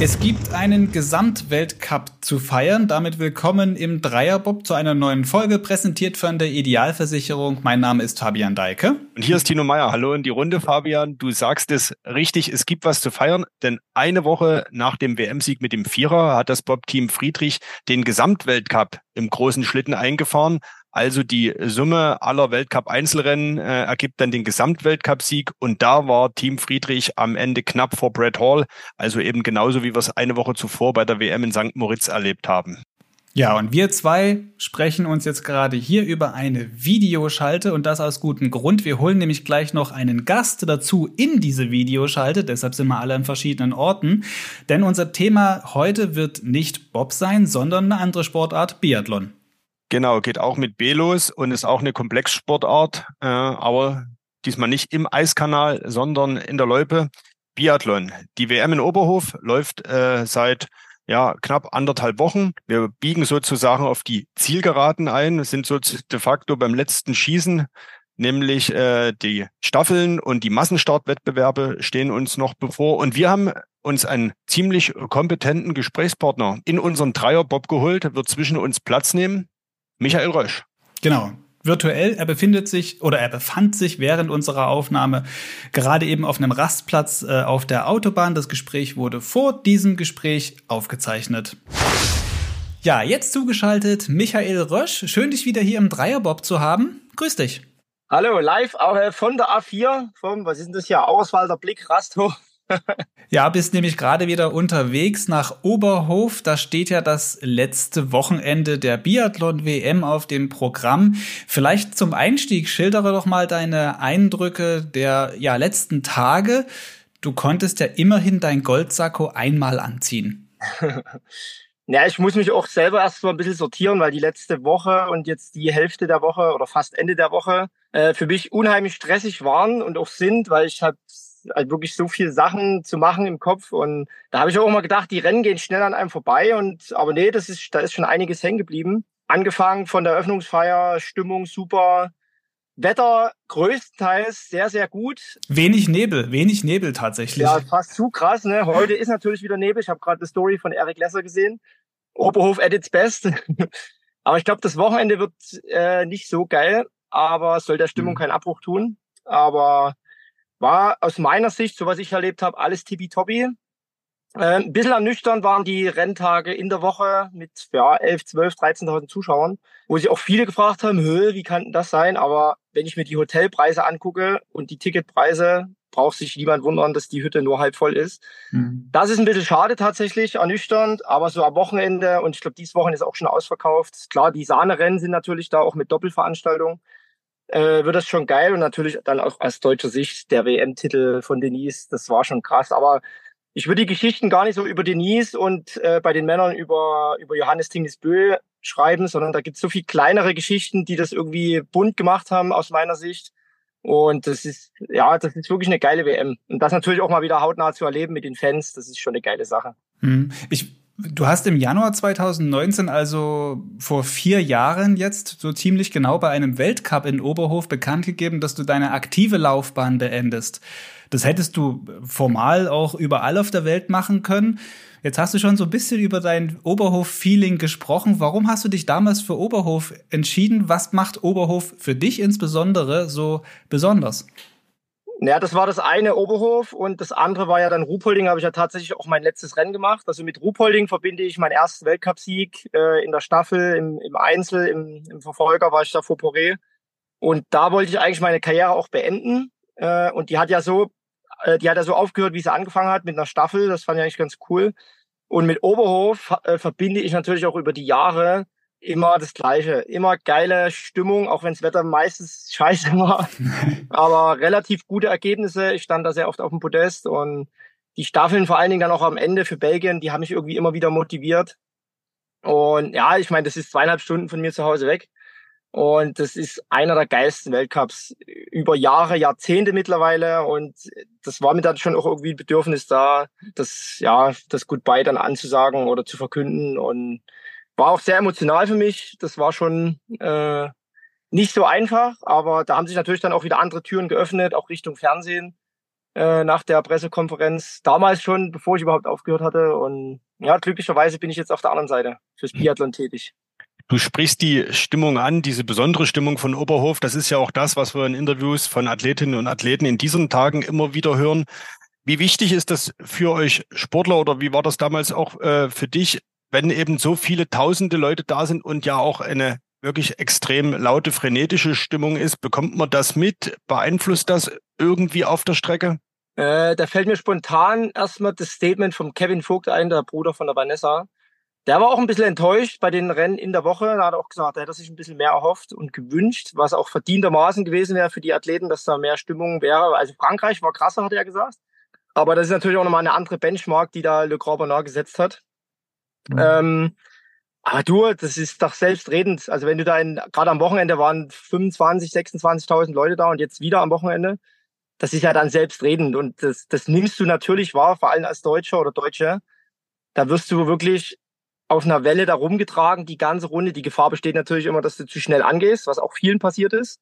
Es gibt einen Gesamtweltcup zu feiern. Damit willkommen im Dreierbob zu einer neuen Folge, präsentiert von der Idealversicherung. Mein Name ist Fabian Deike. Und hier ist Tino Meyer. Hallo in die Runde, Fabian. Du sagst es richtig, es gibt was zu feiern, denn eine Woche nach dem WM-Sieg mit dem Vierer hat das Bob-Team Friedrich den Gesamtweltcup im großen Schlitten eingefahren. Also die Summe aller Weltcup-Einzelrennen äh, ergibt dann den Gesamtweltcup-Sieg und da war Team Friedrich am Ende knapp vor Brad Hall, also eben genauso wie wir es eine Woche zuvor bei der WM in St. Moritz erlebt haben. Ja, und wir zwei sprechen uns jetzt gerade hier über eine Videoschalte und das aus gutem Grund. Wir holen nämlich gleich noch einen Gast dazu in diese Videoschalte, deshalb sind wir alle an verschiedenen Orten. Denn unser Thema heute wird nicht Bob sein, sondern eine andere Sportart, Biathlon. Genau, geht auch mit B los und ist auch eine Komplexsportart, äh, aber diesmal nicht im Eiskanal, sondern in der Loipe. Biathlon. Die WM in Oberhof läuft äh, seit ja, knapp anderthalb Wochen. Wir biegen sozusagen auf die Zielgeraden ein, sind so de facto beim letzten Schießen, nämlich äh, die Staffeln und die Massenstartwettbewerbe stehen uns noch bevor. Und wir haben uns einen ziemlich kompetenten Gesprächspartner in unseren Dreierbob geholt, wird zwischen uns Platz nehmen. Michael Rösch. Genau. Virtuell, er befindet sich oder er befand sich während unserer Aufnahme gerade eben auf einem Rastplatz äh, auf der Autobahn. Das Gespräch wurde vor diesem Gespräch aufgezeichnet. Ja, jetzt zugeschaltet Michael Rösch. Schön, dich wieder hier im Dreierbob zu haben. Grüß dich. Hallo, live auch äh, von der A4, vom, was ist denn das hier, Auswalder Blick, Rasthof ja, bist nämlich gerade wieder unterwegs nach Oberhof. Da steht ja das letzte Wochenende der Biathlon-WM auf dem Programm. Vielleicht zum Einstieg schildere doch mal deine Eindrücke der ja, letzten Tage. Du konntest ja immerhin dein Goldsacko einmal anziehen. Ja, ich muss mich auch selber erst mal ein bisschen sortieren, weil die letzte Woche und jetzt die Hälfte der Woche oder fast Ende der Woche äh, für mich unheimlich stressig waren und auch sind, weil ich halt halt wirklich so viele Sachen zu machen im Kopf. Und da habe ich auch immer gedacht, die Rennen gehen schnell an einem vorbei. Und aber nee, das ist, da ist schon einiges hängen geblieben. Angefangen von der Eröffnungsfeier, Stimmung super. Wetter größtenteils sehr, sehr gut. Wenig Nebel, wenig Nebel tatsächlich. Ja, fast zu krass. Ne? Heute ist natürlich wieder Nebel. Ich habe gerade eine Story von Eric Lesser gesehen. Oberhof at its best. aber ich glaube, das Wochenende wird äh, nicht so geil, aber es soll der Stimmung mhm. keinen Abbruch tun. Aber war aus meiner Sicht, so was ich erlebt habe, alles tippitoppi. Äh, ein bisschen ernüchternd waren die Renntage in der Woche mit ja, 11, 12, 13.000 Zuschauern, wo sich auch viele gefragt haben, wie kann das sein? Aber wenn ich mir die Hotelpreise angucke und die Ticketpreise, braucht sich niemand wundern, dass die Hütte nur halb voll ist. Mhm. Das ist ein bisschen schade tatsächlich, ernüchternd, aber so am Wochenende und ich glaube, dieses Wochenende ist auch schon ausverkauft. Klar, die Sahnerennen sind natürlich da auch mit Doppelveranstaltung äh, wird das schon geil und natürlich dann auch aus deutscher Sicht der WM-Titel von Denise, das war schon krass. Aber ich würde die Geschichten gar nicht so über Denise und äh, bei den Männern über, über Johannes Tingesbö schreiben, sondern da gibt es so viel kleinere Geschichten, die das irgendwie bunt gemacht haben aus meiner Sicht. Und das ist, ja, das ist wirklich eine geile WM. Und das natürlich auch mal wieder hautnah zu erleben mit den Fans, das ist schon eine geile Sache. Hm. Ich Du hast im Januar 2019, also vor vier Jahren jetzt, so ziemlich genau bei einem Weltcup in Oberhof bekannt gegeben, dass du deine aktive Laufbahn beendest. Das hättest du formal auch überall auf der Welt machen können. Jetzt hast du schon so ein bisschen über dein Oberhof-Feeling gesprochen. Warum hast du dich damals für Oberhof entschieden? Was macht Oberhof für dich insbesondere so besonders? Ja, das war das eine Oberhof und das andere war ja dann Ruhpolding, habe ich ja tatsächlich auch mein letztes Rennen gemacht. Also mit Ruhpolding verbinde ich meinen ersten Weltcupsieg äh, in der Staffel, im, im Einzel, im, im Verfolger war ich da vor Poré. Und da wollte ich eigentlich meine Karriere auch beenden. Äh, und die hat ja so, äh, die hat ja so aufgehört, wie sie angefangen hat, mit einer Staffel. Das fand ich eigentlich ganz cool. Und mit Oberhof äh, verbinde ich natürlich auch über die Jahre immer das Gleiche. Immer geile Stimmung, auch wenn das Wetter meistens scheiße war. Aber relativ gute Ergebnisse. Ich stand da sehr oft auf dem Podest und die Staffeln vor allen Dingen dann auch am Ende für Belgien, die haben mich irgendwie immer wieder motiviert. Und ja, ich meine, das ist zweieinhalb Stunden von mir zu Hause weg. Und das ist einer der geilsten Weltcups über Jahre, Jahrzehnte mittlerweile. Und das war mir dann schon auch irgendwie ein Bedürfnis da, das, ja, das Goodbye dann anzusagen oder zu verkünden. Und war auch sehr emotional für mich. Das war schon äh, nicht so einfach, aber da haben sich natürlich dann auch wieder andere Türen geöffnet, auch Richtung Fernsehen. äh, nach der Pressekonferenz. Damals schon, bevor ich überhaupt aufgehört hatte. Und ja, glücklicherweise bin ich jetzt auf der anderen Seite fürs Biathlon tätig. Du sprichst die Stimmung an, diese besondere Stimmung von Oberhof. Das ist ja auch das, was wir in Interviews von Athletinnen und Athleten in diesen Tagen immer wieder hören. Wie wichtig ist das für euch Sportler oder wie war das damals auch äh, für dich, wenn eben so viele tausende Leute da sind und ja auch eine wirklich extrem laute, frenetische Stimmung ist? Bekommt man das mit? Beeinflusst das irgendwie auf der Strecke? Äh, da fällt mir spontan erstmal das Statement von Kevin Vogt ein, der Bruder von der Vanessa. Der war auch ein bisschen enttäuscht bei den Rennen in der Woche. Da hat er auch gesagt, er hätte sich ein bisschen mehr erhofft und gewünscht, was auch verdientermaßen gewesen wäre für die Athleten, dass da mehr Stimmung wäre. Also Frankreich war krasser, hat er gesagt. Aber das ist natürlich auch nochmal eine andere Benchmark, die da Le Grand Bernard gesetzt hat. Mhm. Ähm, aber du, das ist doch selbstredend. Also wenn du da in, gerade am Wochenende waren 25, 26.000 Leute da und jetzt wieder am Wochenende, das ist ja dann selbstredend und das, das nimmst du natürlich wahr, vor allem als Deutscher oder Deutsche. Da wirst du wirklich auf einer Welle da rumgetragen, die ganze Runde. Die Gefahr besteht natürlich immer, dass du zu schnell angehst, was auch vielen passiert ist.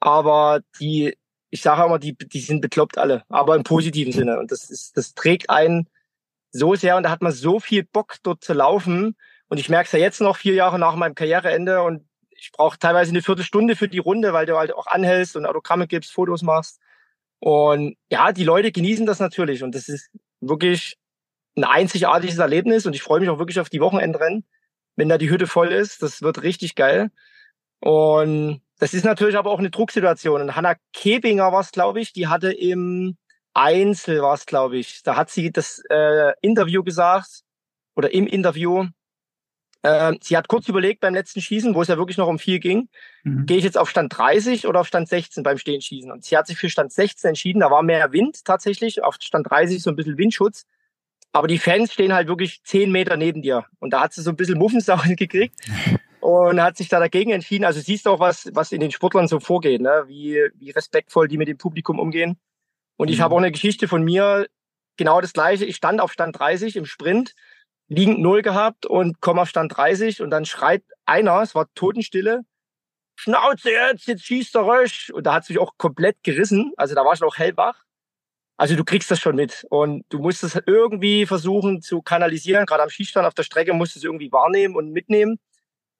Aber die, ich sage immer, die, die sind bekloppt alle, aber im positiven Sinne. Und das ist, das trägt einen so sehr und da hat man so viel Bock, dort zu laufen. Und ich merke es ja jetzt noch vier Jahre nach meinem Karriereende und ich brauche teilweise eine Viertelstunde für die Runde, weil du halt auch anhältst und Autogramme gibst, Fotos machst. Und ja, die Leute genießen das natürlich und das ist wirklich ein einzigartiges Erlebnis und ich freue mich auch wirklich auf die Wochenendrennen, wenn da die Hütte voll ist. Das wird richtig geil. Und das ist natürlich aber auch eine Drucksituation. Und Hanna Kebinger war es, glaube ich, die hatte im Einzel war es, glaube ich. Da hat sie das äh, Interview gesagt oder im Interview. Äh, sie hat kurz überlegt beim letzten Schießen, wo es ja wirklich noch um viel ging, mhm. gehe ich jetzt auf Stand 30 oder auf Stand 16 beim Stehenschießen? Und sie hat sich für Stand 16 entschieden. Da war mehr Wind tatsächlich, auf Stand 30 so ein bisschen Windschutz. Aber die Fans stehen halt wirklich zehn Meter neben dir. Und da hat sie so ein bisschen Muffensau gekriegt und hat sich da dagegen entschieden. Also siehst du auch, was, was in den Sportlern so vorgeht, ne? wie, wie respektvoll die mit dem Publikum umgehen. Und ich mhm. habe auch eine Geschichte von mir, genau das gleiche. Ich stand auf Stand 30 im Sprint, liegend Null gehabt und komme auf Stand 30 und dann schreit einer, es war Totenstille, Schnauze jetzt, jetzt schießt der Rösch. Und da hat sich auch komplett gerissen. Also da war ich noch hellwach. Also du kriegst das schon mit und du musst es irgendwie versuchen zu kanalisieren. Gerade am Schießstand auf der Strecke musst du es irgendwie wahrnehmen und mitnehmen.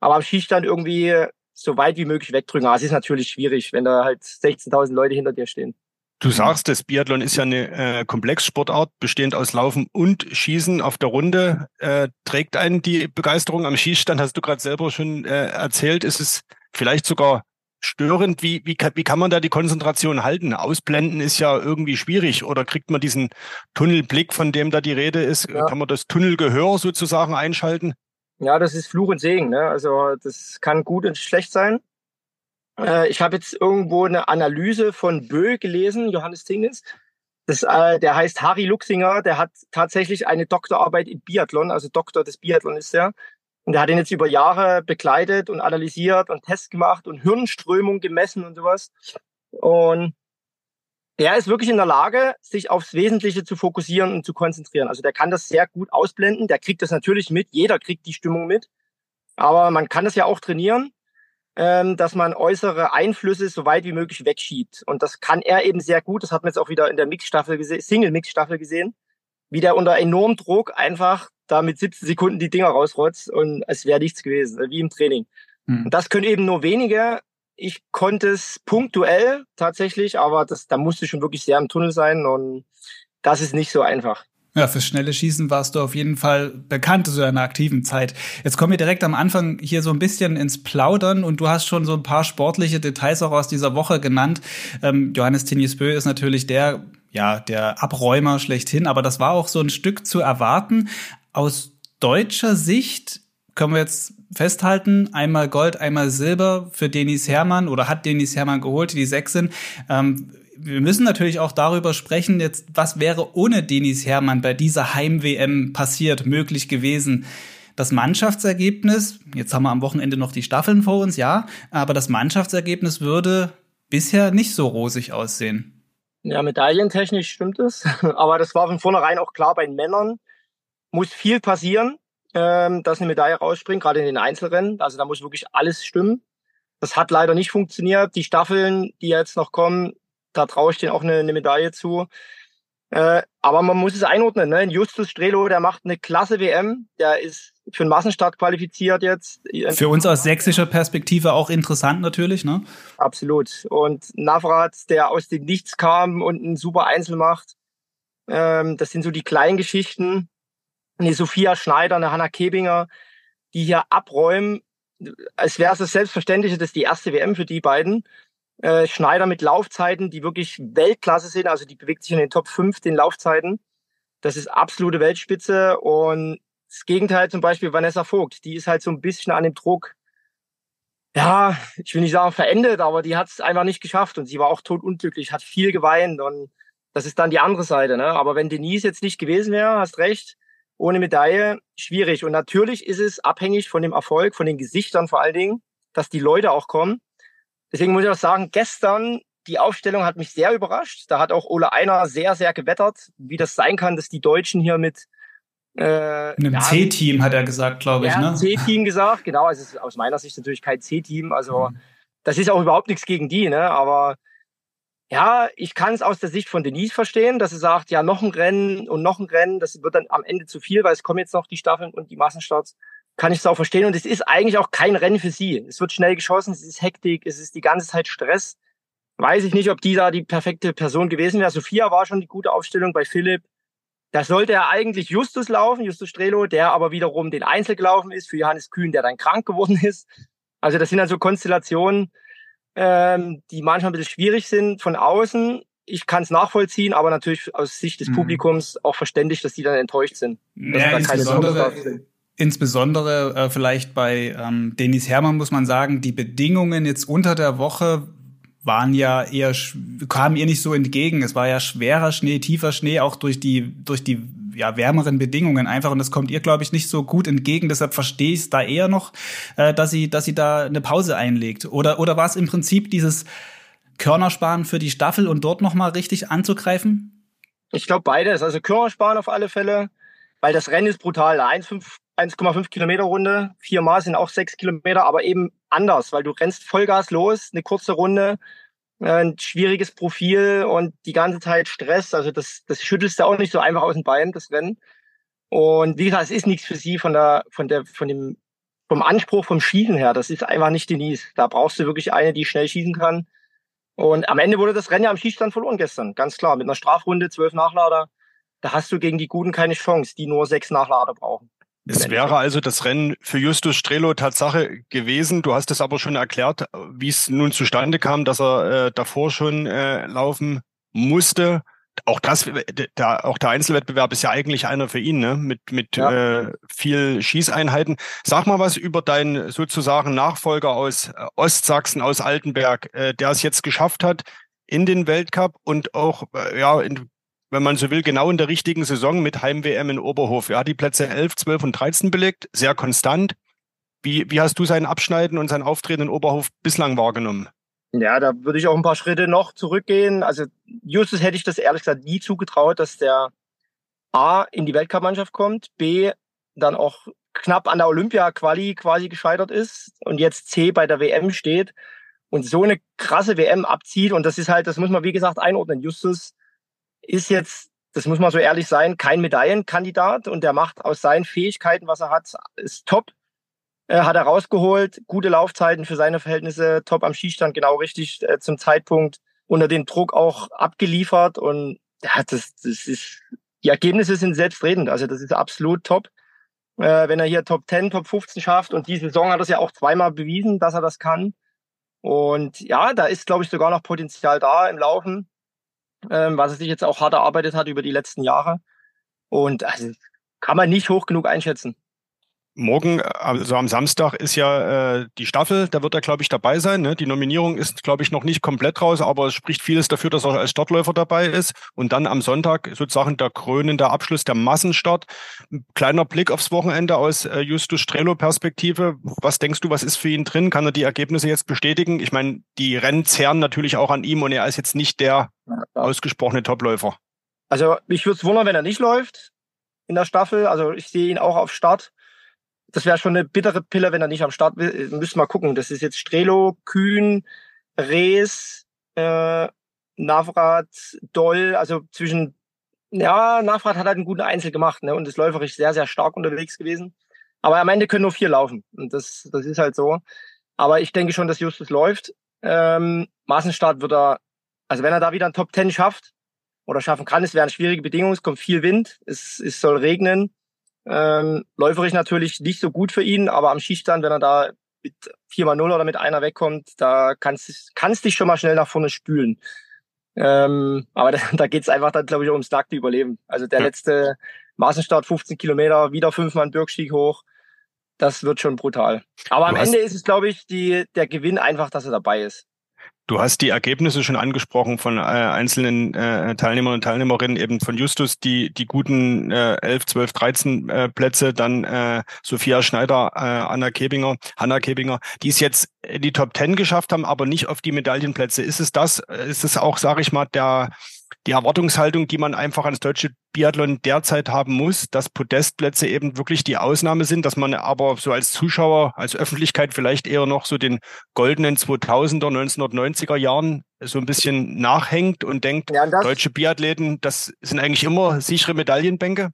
Aber am Schießstand irgendwie so weit wie möglich wegdrücken. Aber es ist natürlich schwierig, wenn da halt 16.000 Leute hinter dir stehen. Du sagst, das Biathlon ist ja eine äh, Komplexsportart, bestehend aus Laufen und Schießen auf der Runde. Äh, trägt einen die Begeisterung am Schießstand, hast du gerade selber schon äh, erzählt. Ist es vielleicht sogar störend? Wie, wie, wie kann man da die Konzentration halten? Ausblenden ist ja irgendwie schwierig. Oder kriegt man diesen Tunnelblick, von dem da die Rede ist? Ja. Kann man das Tunnelgehör sozusagen einschalten? Ja, das ist Fluch und Segen. Ne? Also das kann gut und schlecht sein. Äh, ich habe jetzt irgendwo eine Analyse von Bö gelesen, Johannes Tingnes. Das, äh, der heißt Harry Luxinger, der hat tatsächlich eine Doktorarbeit in Biathlon, also Doktor des Biathlon ist er. Und er hat ihn jetzt über Jahre begleitet und analysiert und Tests gemacht und Hirnströmung gemessen und sowas. Und der ist wirklich in der Lage, sich aufs Wesentliche zu fokussieren und zu konzentrieren. Also der kann das sehr gut ausblenden. Der kriegt das natürlich mit. Jeder kriegt die Stimmung mit. Aber man kann das ja auch trainieren, ähm, dass man äußere Einflüsse so weit wie möglich wegschiebt. Und das kann er eben sehr gut. Das hat man jetzt auch wieder in der Mixstaffel gesehen, Single-Mix-Staffel gesehen, wie der unter enormem Druck einfach da mit 17 Sekunden die Dinger rausrotzt und es wäre nichts gewesen, wie im Training. Mhm. Und das können eben nur wenige. Ich konnte es punktuell tatsächlich, aber das, da musste schon wirklich sehr im Tunnel sein und das ist nicht so einfach. Ja, fürs schnelle Schießen warst du auf jeden Fall bekannt zu deiner aktiven Zeit. Jetzt kommen wir direkt am Anfang hier so ein bisschen ins Plaudern und du hast schon so ein paar sportliche Details auch aus dieser Woche genannt. Ähm, Johannes Tinjesbö ist natürlich der, ja, der Abräumer schlechthin, aber das war auch so ein Stück zu erwarten. Aus deutscher Sicht können wir jetzt festhalten, einmal Gold, einmal Silber für Denis Hermann oder hat Denis Hermann geholt, die sechs sind. Ähm, wir müssen natürlich auch darüber sprechen, jetzt, was wäre ohne Denis Hermann bei dieser Heim-WM passiert, möglich gewesen. Das Mannschaftsergebnis, jetzt haben wir am Wochenende noch die Staffeln vor uns, ja, aber das Mannschaftsergebnis würde bisher nicht so rosig aussehen. Ja, medaillentechnisch stimmt es, aber das war von vornherein auch klar bei den Männern. Muss viel passieren, ähm, dass eine Medaille rausspringt, gerade in den Einzelrennen. Also da muss wirklich alles stimmen. Das hat leider nicht funktioniert. Die Staffeln, die jetzt noch kommen, da traue ich denen auch eine, eine Medaille zu. Äh, aber man muss es einordnen. Ne? Justus Strelo, der macht eine klasse WM. Der ist für den Massenstart qualifiziert jetzt. Für uns aus sächsischer Perspektive auch interessant natürlich, ne? Absolut. Und Navrat, der aus dem Nichts kam und ein super Einzel macht. Ähm, das sind so die kleinen Geschichten. Eine Sophia Schneider, eine Hanna Kebinger, die hier abräumen. Als wäre es das Selbstverständliche, dass die erste WM für die beiden. Äh, Schneider mit Laufzeiten, die wirklich Weltklasse sind, also die bewegt sich in den Top 5 den Laufzeiten. Das ist absolute Weltspitze und das Gegenteil zum Beispiel Vanessa Vogt, die ist halt so ein bisschen an dem Druck, ja, ich will nicht sagen verendet, aber die hat es einfach nicht geschafft und sie war auch totunglücklich, hat viel geweint und das ist dann die andere Seite. Ne? Aber wenn Denise jetzt nicht gewesen wäre, hast recht, ohne Medaille, schwierig. Und natürlich ist es abhängig von dem Erfolg, von den Gesichtern vor allen Dingen, dass die Leute auch kommen. Deswegen muss ich auch sagen, gestern die Aufstellung hat mich sehr überrascht. Da hat auch Ole Einer sehr, sehr gewettert, wie das sein kann, dass die Deutschen hier mit äh, einem ja, C-Team hat er gesagt, glaube ich. Ja, ne? C-Team gesagt, genau. Also es ist aus meiner Sicht natürlich kein C-Team. Also mhm. das ist auch überhaupt nichts gegen die, ne? Aber ja, ich kann es aus der Sicht von Denise verstehen, dass sie sagt, ja, noch ein Rennen und noch ein Rennen, das wird dann am Ende zu viel, weil es kommen jetzt noch die Staffeln und die Massenstarts kann ich es auch verstehen. Und es ist eigentlich auch kein Rennen für sie. Es wird schnell geschossen, es ist Hektik, es ist die ganze Zeit Stress. Weiß ich nicht, ob die da die perfekte Person gewesen wäre. Sophia war schon die gute Aufstellung bei Philipp. Da sollte er eigentlich Justus laufen, Justus Strelo, der aber wiederum den Einzel gelaufen ist für Johannes Kühn, der dann krank geworden ist. Also das sind dann so Konstellationen, ähm, die manchmal ein bisschen schwierig sind von außen. Ich kann es nachvollziehen, aber natürlich aus Sicht des mhm. Publikums auch verständlich, dass die dann enttäuscht sind. Ja, insbesondere, Insbesondere äh, vielleicht bei ähm, Denis Hermann muss man sagen, die Bedingungen jetzt unter der Woche waren ja eher kamen ihr nicht so entgegen. Es war ja schwerer Schnee, tiefer Schnee, auch durch die durch die ja wärmeren Bedingungen einfach und das kommt ihr glaube ich nicht so gut entgegen. Deshalb verstehe ich es da eher noch, äh, dass sie dass sie da eine Pause einlegt. Oder oder war es im Prinzip dieses Körnersparen für die Staffel und dort noch mal richtig anzugreifen? Ich glaube beides. Also Körnersparen auf alle Fälle, weil das Rennen ist brutal. 1,5 1,5 Kilometer Runde, viermal sind auch sechs Kilometer, aber eben anders, weil du rennst Vollgas los, eine kurze Runde, äh, ein schwieriges Profil und die ganze Zeit Stress. Also das, das schüttelst du auch nicht so einfach aus den Beinen, das Rennen. Und wie gesagt, es ist nichts für sie von der, von der, von dem, vom Anspruch vom Schießen her. Das ist einfach nicht Denise. Da brauchst du wirklich eine, die schnell schießen kann. Und am Ende wurde das Rennen ja am Schießstand verloren gestern. Ganz klar. Mit einer Strafrunde, zwölf Nachlader. Da hast du gegen die Guten keine Chance, die nur sechs Nachlader brauchen. Es wäre also das Rennen für Justus Strelo Tatsache gewesen. Du hast es aber schon erklärt, wie es nun zustande kam, dass er äh, davor schon äh, laufen musste. Auch das, der, auch der Einzelwettbewerb ist ja eigentlich einer für ihn, ne? Mit mit ja. äh, viel Schießeinheiten. Sag mal was über deinen sozusagen Nachfolger aus äh, Ostsachsen, aus Altenberg, äh, der es jetzt geschafft hat in den Weltcup und auch äh, ja in wenn man so will, genau in der richtigen Saison mit Heim-WM in Oberhof. Er hat die Plätze 11, 12 und 13 belegt, sehr konstant. Wie, wie hast du sein Abschneiden und sein Auftreten in Oberhof bislang wahrgenommen? Ja, da würde ich auch ein paar Schritte noch zurückgehen. Also Justus hätte ich das ehrlich gesagt nie zugetraut, dass der A in die Weltcup-Mannschaft kommt, B dann auch knapp an der Olympia-Quali quasi gescheitert ist und jetzt C bei der WM steht und so eine krasse WM abzieht. Und das ist halt, das muss man wie gesagt einordnen. Justus ist jetzt, das muss man so ehrlich sein, kein Medaillenkandidat und der macht aus seinen Fähigkeiten, was er hat, ist top. Äh, hat er rausgeholt, gute Laufzeiten für seine Verhältnisse, top am Schießstand, genau richtig äh, zum Zeitpunkt unter dem Druck auch abgeliefert und ja, das, das ist, die Ergebnisse sind selbstredend, also das ist absolut top. Äh, wenn er hier Top 10, Top 15 schafft und diese Saison hat er es ja auch zweimal bewiesen, dass er das kann. Und ja, da ist, glaube ich, sogar noch Potenzial da im Laufen ähm, was er sich jetzt auch hart erarbeitet hat über die letzten Jahre. Und also, kann man nicht hoch genug einschätzen. Morgen, also am Samstag, ist ja äh, die Staffel, da wird er, glaube ich, dabei sein. Ne? Die Nominierung ist, glaube ich, noch nicht komplett raus, aber es spricht vieles dafür, dass er als Startläufer dabei ist. Und dann am Sonntag sozusagen der krönende Abschluss, der Massenstart. Ein kleiner Blick aufs Wochenende aus äh, Justus Strelo-Perspektive. Was denkst du, was ist für ihn drin? Kann er die Ergebnisse jetzt bestätigen? Ich meine, die Rennen zehren natürlich auch an ihm und er ist jetzt nicht der ausgesprochene Topläufer. Also mich würde es wundern, wenn er nicht läuft in der Staffel. Also ich sehe ihn auch auf Start das wäre schon eine bittere Pille, wenn er nicht am Start will. Müssen wir gucken. Das ist jetzt Strelo, Kühn, Rees, äh, Navrat, Doll. Also zwischen Ja, Nachfahrt hat halt einen guten Einzel gemacht ne? und ist läuferisch sehr, sehr stark unterwegs gewesen. Aber am Ende können nur vier laufen. Und das, das ist halt so. Aber ich denke schon, dass Justus läuft. Ähm, Maßenstart wird er, also wenn er da wieder ein Top Ten schafft oder schaffen kann, es wären schwierige Bedingungen, es kommt viel Wind, es, es soll regnen. Ähm, läuferisch natürlich nicht so gut für ihn, aber am Schießstand, wenn er da mit 4x0 oder mit einer wegkommt, da kannst kannst dich schon mal schnell nach vorne spülen. Ähm, aber da, da geht es einfach dann, glaube ich, ums nackte Überleben. Also der ja. letzte Maßenstart 15 Kilometer, wieder fünfmal ein Bürgstieg hoch. Das wird schon brutal. Aber am Ende ist es, glaube ich, die, der Gewinn einfach, dass er dabei ist. Du hast die Ergebnisse schon angesprochen von äh, einzelnen äh, Teilnehmern und Teilnehmerinnen, eben von Justus, die die guten äh, 11, 12, 13 äh, Plätze, dann äh, Sophia Schneider, äh, Anna Kebinger, Hanna Kebinger, die es jetzt in die Top 10 geschafft haben, aber nicht auf die Medaillenplätze. Ist es das, ist es auch, sage ich mal, der die Erwartungshaltung, die man einfach ans deutsche Biathlon derzeit haben muss, dass Podestplätze eben wirklich die Ausnahme sind, dass man aber so als Zuschauer, als Öffentlichkeit vielleicht eher noch so den goldenen 2000er, 1990er Jahren so ein bisschen nachhängt und denkt, ja, und deutsche Biathleten, das sind eigentlich immer sichere Medaillenbänke?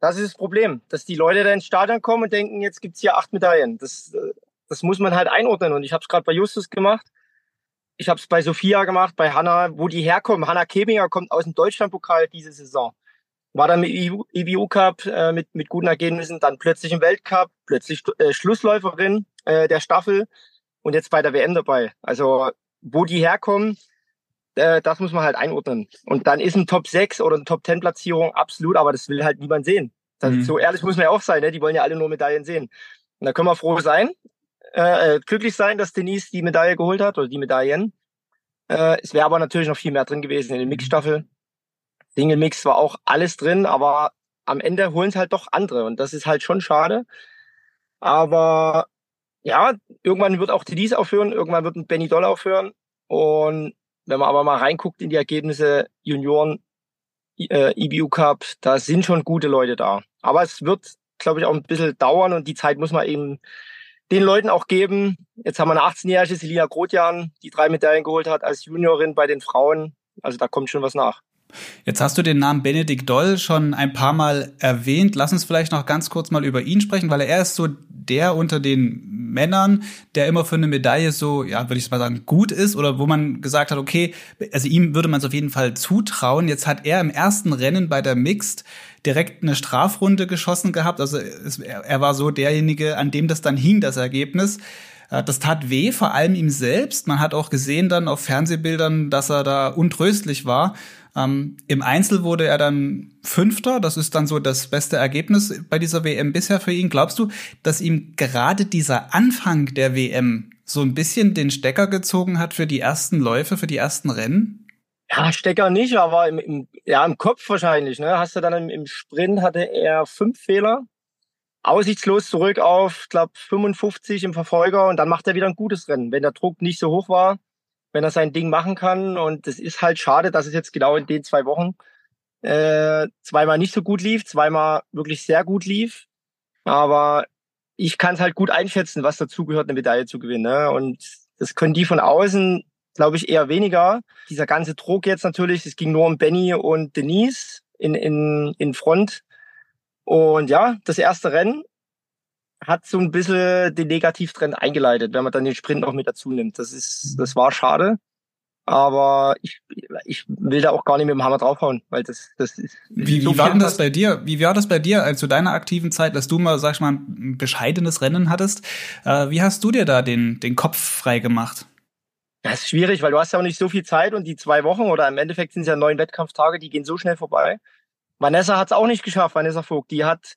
Das ist das Problem, dass die Leute da ins Stadion kommen und denken, jetzt gibt's hier acht Medaillen. Das, äh, das muss man halt einordnen. Und ich habe es gerade bei Justus gemacht ich habe es bei Sophia gemacht, bei Hanna, wo die herkommen. Hanna Kebinger kommt aus dem Deutschlandpokal diese Saison. War dann mit IBU Cup äh, mit, mit guten Ergebnissen, dann plötzlich im Weltcup, plötzlich äh, Schlussläuferin äh, der Staffel und jetzt bei der WM dabei. Also wo die herkommen, äh, das muss man halt einordnen. Und dann ist ein Top 6 oder eine Top 10 Platzierung absolut, aber das will halt niemand sehen. Das, mhm. So ehrlich muss man ja auch sein, ne? die wollen ja alle nur Medaillen sehen. Und da können wir froh sein, äh, äh, glücklich sein, dass Denise die Medaille geholt hat oder die Medaillen. Äh, es wäre aber natürlich noch viel mehr drin gewesen in der Mixstaffel. Single Mix war auch alles drin, aber am Ende holen es halt doch andere und das ist halt schon schade. Aber ja, irgendwann wird auch Denise aufhören, irgendwann wird ein Benny Doll aufhören und wenn man aber mal reinguckt in die Ergebnisse Junioren äh, IBU Cup, da sind schon gute Leute da. Aber es wird, glaube ich, auch ein bisschen dauern und die Zeit muss man eben den Leuten auch geben. Jetzt haben wir eine 18-jährige Selina Grotjan, die drei Medaillen geholt hat als Juniorin bei den Frauen. Also da kommt schon was nach. Jetzt hast du den Namen Benedikt Doll schon ein paar Mal erwähnt. Lass uns vielleicht noch ganz kurz mal über ihn sprechen, weil er ist so der unter den Männern, der immer für eine Medaille so, ja, würde ich mal sagen, gut ist oder wo man gesagt hat, okay, also ihm würde man es auf jeden Fall zutrauen. Jetzt hat er im ersten Rennen bei der Mixed direkt eine Strafrunde geschossen gehabt. Also es, er war so derjenige, an dem das dann hing, das Ergebnis. Äh, das tat weh, vor allem ihm selbst. Man hat auch gesehen dann auf Fernsehbildern, dass er da untröstlich war. Ähm, Im Einzel wurde er dann Fünfter. Das ist dann so das beste Ergebnis bei dieser WM bisher für ihn. Glaubst du, dass ihm gerade dieser Anfang der WM so ein bisschen den Stecker gezogen hat für die ersten Läufe, für die ersten Rennen? Ja, Stecker nicht, aber im, im, ja, im Kopf wahrscheinlich. Ne? Hast du dann im, im Sprint hatte er fünf Fehler, aussichtslos zurück auf, glaube 55 im Verfolger und dann macht er wieder ein gutes Rennen. Wenn der Druck nicht so hoch war, wenn er sein Ding machen kann und es ist halt schade, dass es jetzt genau in den zwei Wochen äh, zweimal nicht so gut lief, zweimal wirklich sehr gut lief. Aber ich kann es halt gut einschätzen, was dazugehört, eine Medaille zu gewinnen. Ne? Und das können die von außen glaube ich, eher weniger. Dieser ganze Druck jetzt natürlich, es ging nur um Benny und Denise in, in, in Front. Und ja, das erste Rennen hat so ein bisschen den Negativtrend eingeleitet, wenn man dann den Sprint noch mit dazu nimmt. Das ist, das war schade. Aber ich, ich will da auch gar nicht mit dem Hammer draufhauen, weil das, das ist. Wie, so wie war denn das bei dir? Wie war das bei dir, als zu deiner aktiven Zeit, dass du mal, sag ich mal, ein bescheidenes Rennen hattest? Äh, wie hast du dir da den, den Kopf frei gemacht? Das ist schwierig, weil du hast ja auch nicht so viel Zeit und die zwei Wochen oder im Endeffekt sind es ja neun Wettkampftage, die gehen so schnell vorbei. Vanessa hat es auch nicht geschafft, Vanessa Vogt. Die hat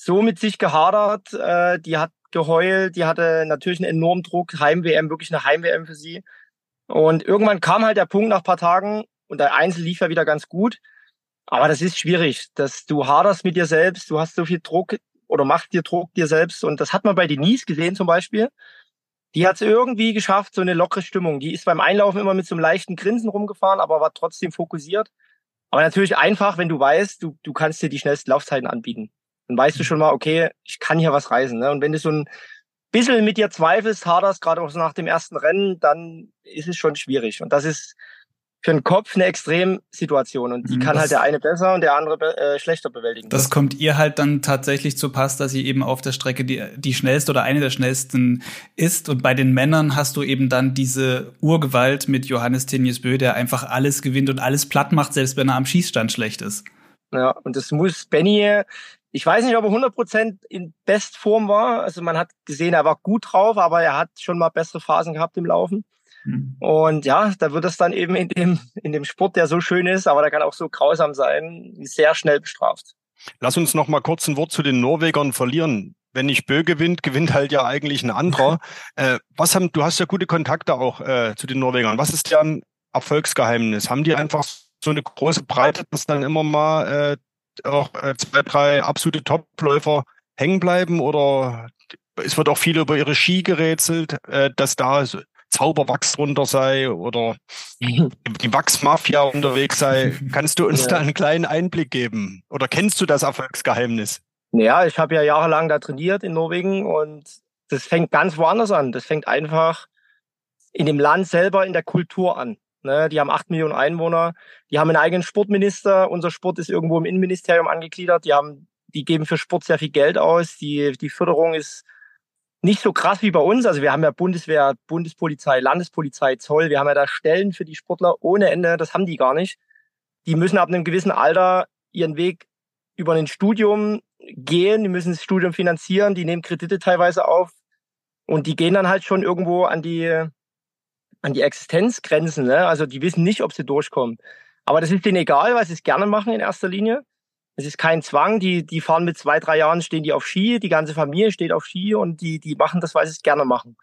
so mit sich gehadert, äh, die hat geheult, die hatte natürlich einen enormen Druck, Heim-WM, wirklich eine Heim-WM für sie. Und irgendwann kam halt der Punkt nach paar Tagen und der Einzel lief ja wieder ganz gut. Aber das ist schwierig, dass du haderst mit dir selbst, du hast so viel Druck oder machst dir Druck dir selbst. Und das hat man bei Denise gesehen zum Beispiel die hat es irgendwie geschafft, so eine lockere Stimmung. Die ist beim Einlaufen immer mit so einem leichten Grinsen rumgefahren, aber war trotzdem fokussiert. Aber natürlich einfach, wenn du weißt, du, du kannst dir die schnellsten Laufzeiten anbieten. Dann weißt du schon mal, okay, ich kann hier was reisen. Ne? Und wenn du so ein bisschen mit dir zweifelst, haderst, gerade auch so nach dem ersten Rennen, dann ist es schon schwierig. Und das ist für den Kopf eine Extremsituation und die mhm. kann das, halt der eine besser und der andere äh, schlechter bewältigen. Das kommt ihr halt dann tatsächlich zu Pass, dass sie eben auf der Strecke die, die schnellste oder eine der schnellsten ist und bei den Männern hast du eben dann diese Urgewalt mit Johannes Tenius Bö, der einfach alles gewinnt und alles platt macht, selbst wenn er am Schießstand schlecht ist. Ja, und das muss Benny, ich weiß nicht, ob er 100% in Bestform war, also man hat gesehen, er war gut drauf, aber er hat schon mal bessere Phasen gehabt im Laufen. Mhm. Und ja, da wird es dann eben in dem, in dem Sport, der so schön ist, aber der kann auch so grausam sein, sehr schnell bestraft. Lass uns noch mal kurz ein Wort zu den Norwegern verlieren. Wenn nicht Bö gewinnt, gewinnt halt ja eigentlich ein anderer. äh, was haben, du hast ja gute Kontakte auch äh, zu den Norwegern. Was ist deren Erfolgsgeheimnis? Haben die einfach so eine große Breite, dass dann immer mal äh, auch äh, zwei, drei absolute Topläufer hängen bleiben? Oder es wird auch viel über ihre Ski gerätselt, äh, dass da Zauberwachs drunter sei oder die Wachsmafia unterwegs sei. Kannst du uns ja. da einen kleinen Einblick geben? Oder kennst du das Erfolgsgeheimnis? Ja, ich habe ja jahrelang da trainiert in Norwegen und das fängt ganz woanders an. Das fängt einfach in dem Land selber, in der Kultur an. Ne, die haben acht Millionen Einwohner, die haben einen eigenen Sportminister. Unser Sport ist irgendwo im Innenministerium angegliedert. Die haben, die geben für Sport sehr viel Geld aus. Die, die Förderung ist nicht so krass wie bei uns. Also wir haben ja Bundeswehr, Bundespolizei, Landespolizei, Zoll. Wir haben ja da Stellen für die Sportler ohne Ende. Das haben die gar nicht. Die müssen ab einem gewissen Alter ihren Weg über ein Studium gehen. Die müssen das Studium finanzieren. Die nehmen Kredite teilweise auf. Und die gehen dann halt schon irgendwo an die, an die Existenzgrenzen. Ne? Also die wissen nicht, ob sie durchkommen. Aber das ist denen egal, weil sie es gerne machen in erster Linie. Es ist kein Zwang. Die, die fahren mit zwei, drei Jahren, stehen die auf Ski. Die ganze Familie steht auf Ski und die, die machen das, weil sie es gerne machen.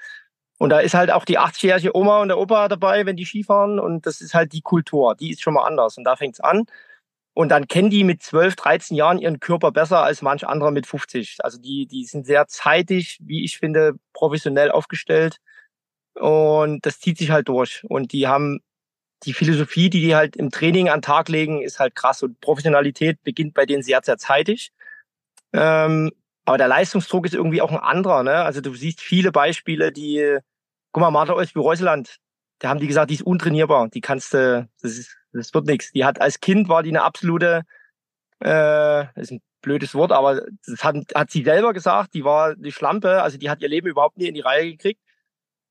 Und da ist halt auch die 80-jährige Oma und der Opa dabei, wenn die Ski fahren. Und das ist halt die Kultur. Die ist schon mal anders. Und da fängt's an. Und dann kennen die mit 12, 13 Jahren ihren Körper besser als manch anderer mit 50. Also die, die sind sehr zeitig, wie ich finde, professionell aufgestellt. Und das zieht sich halt durch. Und die haben die Philosophie, die die halt im Training an Tag legen, ist halt krass. Und Professionalität beginnt bei denen sehr, sehr zeitig. Ähm, aber der Leistungsdruck ist irgendwie auch ein anderer. Ne? Also du siehst viele Beispiele, die, guck mal, Martha Olsby-Reuseland, da haben die gesagt, die ist untrainierbar. Die kannst du, das, ist, das wird nichts. Die hat als Kind war die eine absolute, äh, ist ein blödes Wort, aber das hat, hat sie selber gesagt, die war eine Schlampe, also die hat ihr Leben überhaupt nie in die Reihe gekriegt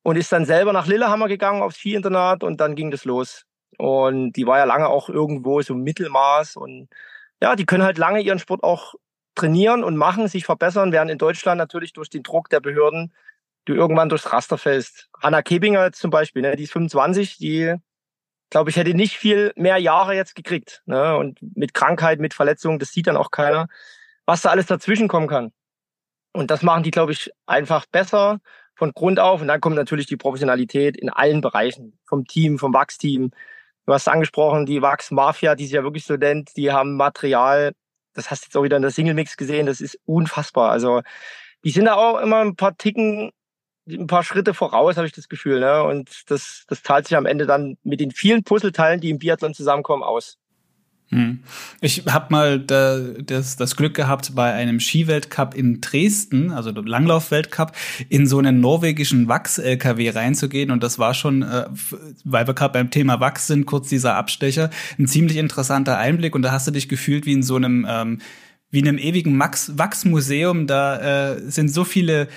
und ist dann selber nach Lillehammer gegangen aufs Skiinternat und dann ging das los. Und die war ja lange auch irgendwo so Mittelmaß und ja, die können halt lange ihren Sport auch trainieren und machen, sich verbessern, während in Deutschland natürlich durch den Druck der Behörden du irgendwann durchs Raster fällst. Hanna Kebinger jetzt zum Beispiel, ne, die ist 25, die, glaube ich, hätte nicht viel mehr Jahre jetzt gekriegt. Ne? Und mit Krankheit, mit Verletzungen, das sieht dann auch keiner, was da alles dazwischen kommen kann. Und das machen die, glaube ich, einfach besser von Grund auf. Und dann kommt natürlich die Professionalität in allen Bereichen, vom Team, vom Wachsteam. Du hast angesprochen, die Wachs-Mafia, die sich ja wirklich nennt, die haben Material, das hast du jetzt auch wieder in der Single-Mix gesehen, das ist unfassbar. Also die sind da auch immer ein paar Ticken, ein paar Schritte voraus, habe ich das Gefühl. Ne? Und das, das zahlt sich am Ende dann mit den vielen Puzzleteilen, die im Biathlon zusammenkommen, aus. Hm. Ich habe mal da, das, das Glück gehabt, bei einem Skiweltcup in Dresden, also Langlaufweltcup, in so einen norwegischen Wachs-LKW reinzugehen. Und das war schon, äh, weil wir gerade beim Thema Wachs sind, kurz dieser Abstecher, ein ziemlich interessanter Einblick. Und da hast du dich gefühlt wie in so einem, ähm, wie in einem ewigen Wachsmuseum. Da äh, sind so viele